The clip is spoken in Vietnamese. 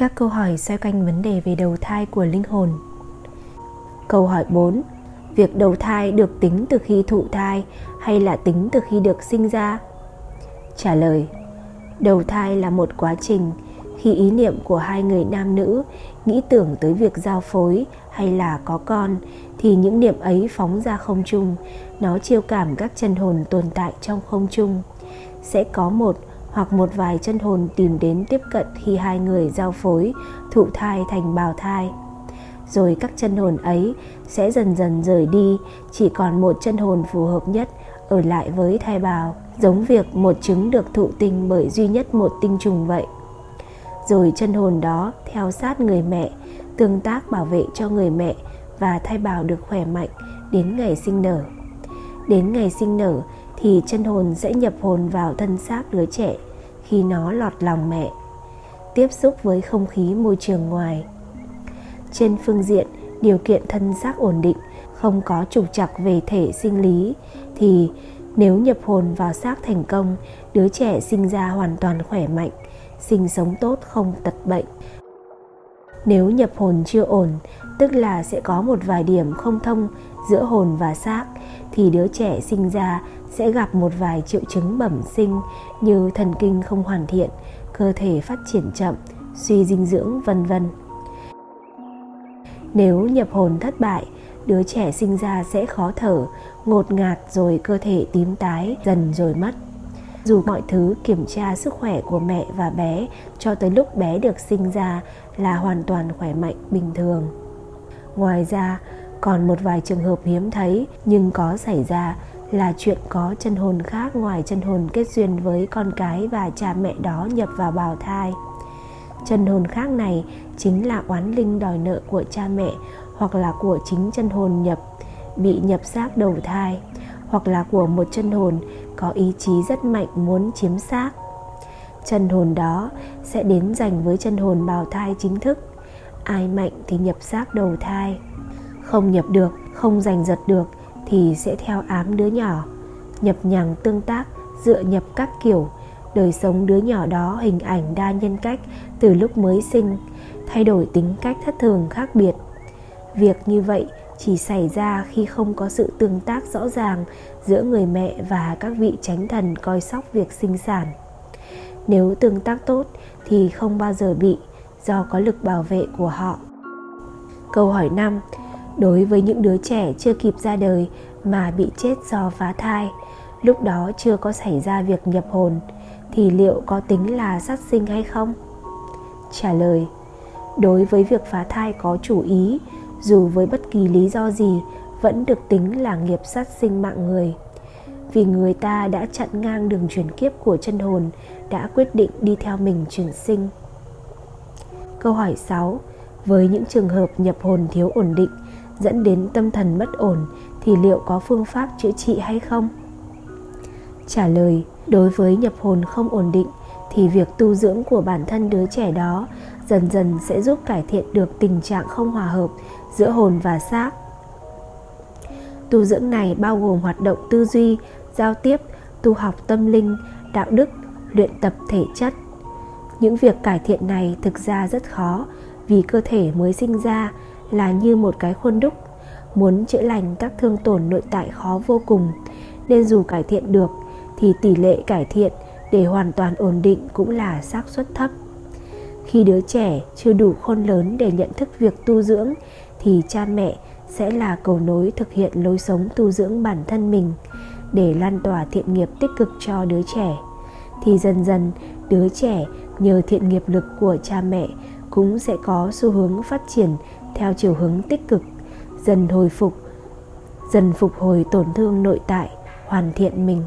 Các câu hỏi xoay quanh vấn đề về đầu thai của linh hồn. Câu hỏi 4. Việc đầu thai được tính từ khi thụ thai hay là tính từ khi được sinh ra? Trả lời. Đầu thai là một quá trình khi ý niệm của hai người nam nữ nghĩ tưởng tới việc giao phối hay là có con thì những niệm ấy phóng ra không trung, nó chiêu cảm các chân hồn tồn tại trong không trung sẽ có một hoặc một vài chân hồn tìm đến tiếp cận khi hai người giao phối, thụ thai thành bào thai. Rồi các chân hồn ấy sẽ dần dần rời đi, chỉ còn một chân hồn phù hợp nhất ở lại với thai bào, giống việc một trứng được thụ tinh bởi duy nhất một tinh trùng vậy. Rồi chân hồn đó, theo sát người mẹ, tương tác bảo vệ cho người mẹ và thai bào được khỏe mạnh đến ngày sinh nở. Đến ngày sinh nở thì chân hồn sẽ nhập hồn vào thân xác đứa trẻ, khi nó lọt lòng mẹ, tiếp xúc với không khí môi trường ngoài. Trên phương diện, điều kiện thân xác ổn định, không có trục trặc về thể sinh lý, thì nếu nhập hồn vào xác thành công, đứa trẻ sinh ra hoàn toàn khỏe mạnh, sinh sống tốt không tật bệnh. Nếu nhập hồn chưa ổn, tức là sẽ có một vài điểm không thông giữa hồn và xác, thì đứa trẻ sinh ra sẽ gặp một vài triệu chứng bẩm sinh như thần kinh không hoàn thiện, cơ thể phát triển chậm, suy dinh dưỡng, vân vân. Nếu nhập hồn thất bại, đứa trẻ sinh ra sẽ khó thở, ngột ngạt rồi cơ thể tím tái, dần rồi mất. Dù mọi thứ kiểm tra sức khỏe của mẹ và bé cho tới lúc bé được sinh ra là hoàn toàn khỏe mạnh, bình thường. Ngoài ra còn một vài trường hợp hiếm thấy, nhưng có xảy ra là chuyện có chân hồn khác ngoài chân hồn kết duyên với con cái và cha mẹ đó nhập vào bào thai. Chân hồn khác này chính là oán linh đòi nợ của cha mẹ hoặc là của chính chân hồn nhập, bị nhập xác đầu thai, hoặc là của một chân hồn có ý chí rất mạnh muốn chiếm xác. Chân hồn đó sẽ đến giành với chân hồn bào thai chính thức. Ai mạnh thì nhập xác đầu thai không nhập được, không giành giật được thì sẽ theo ám đứa nhỏ. Nhập nhằng tương tác, dựa nhập các kiểu. Đời sống đứa nhỏ đó hình ảnh đa nhân cách từ lúc mới sinh, thay đổi tính cách thất thường khác biệt. Việc như vậy chỉ xảy ra khi không có sự tương tác rõ ràng giữa người mẹ và các vị chánh thần coi sóc việc sinh sản. Nếu tương tác tốt thì không bao giờ bị, do có lực bảo vệ của họ. Câu hỏi 5 đối với những đứa trẻ chưa kịp ra đời mà bị chết do phá thai, lúc đó chưa có xảy ra việc nhập hồn, thì liệu có tính là sát sinh hay không? Trả lời, đối với việc phá thai có chủ ý, dù với bất kỳ lý do gì, vẫn được tính là nghiệp sát sinh mạng người. Vì người ta đã chặn ngang đường chuyển kiếp của chân hồn, đã quyết định đi theo mình chuyển sinh. Câu hỏi 6 với những trường hợp nhập hồn thiếu ổn định dẫn đến tâm thần bất ổn thì liệu có phương pháp chữa trị hay không? Trả lời, đối với nhập hồn không ổn định thì việc tu dưỡng của bản thân đứa trẻ đó dần dần sẽ giúp cải thiện được tình trạng không hòa hợp giữa hồn và xác. Tu dưỡng này bao gồm hoạt động tư duy, giao tiếp, tu học tâm linh, đạo đức, luyện tập thể chất. Những việc cải thiện này thực ra rất khó vì cơ thể mới sinh ra là như một cái khuôn đúc. Muốn chữa lành các thương tổn nội tại khó vô cùng, nên dù cải thiện được, thì tỷ lệ cải thiện để hoàn toàn ổn định cũng là xác suất thấp. Khi đứa trẻ chưa đủ khôn lớn để nhận thức việc tu dưỡng, thì cha mẹ sẽ là cầu nối thực hiện lối sống tu dưỡng bản thân mình để lan tỏa thiện nghiệp tích cực cho đứa trẻ. Thì dần dần, đứa trẻ nhờ thiện nghiệp lực của cha mẹ cũng sẽ có xu hướng phát triển theo chiều hướng tích cực, dần hồi phục, dần phục hồi tổn thương nội tại, hoàn thiện mình.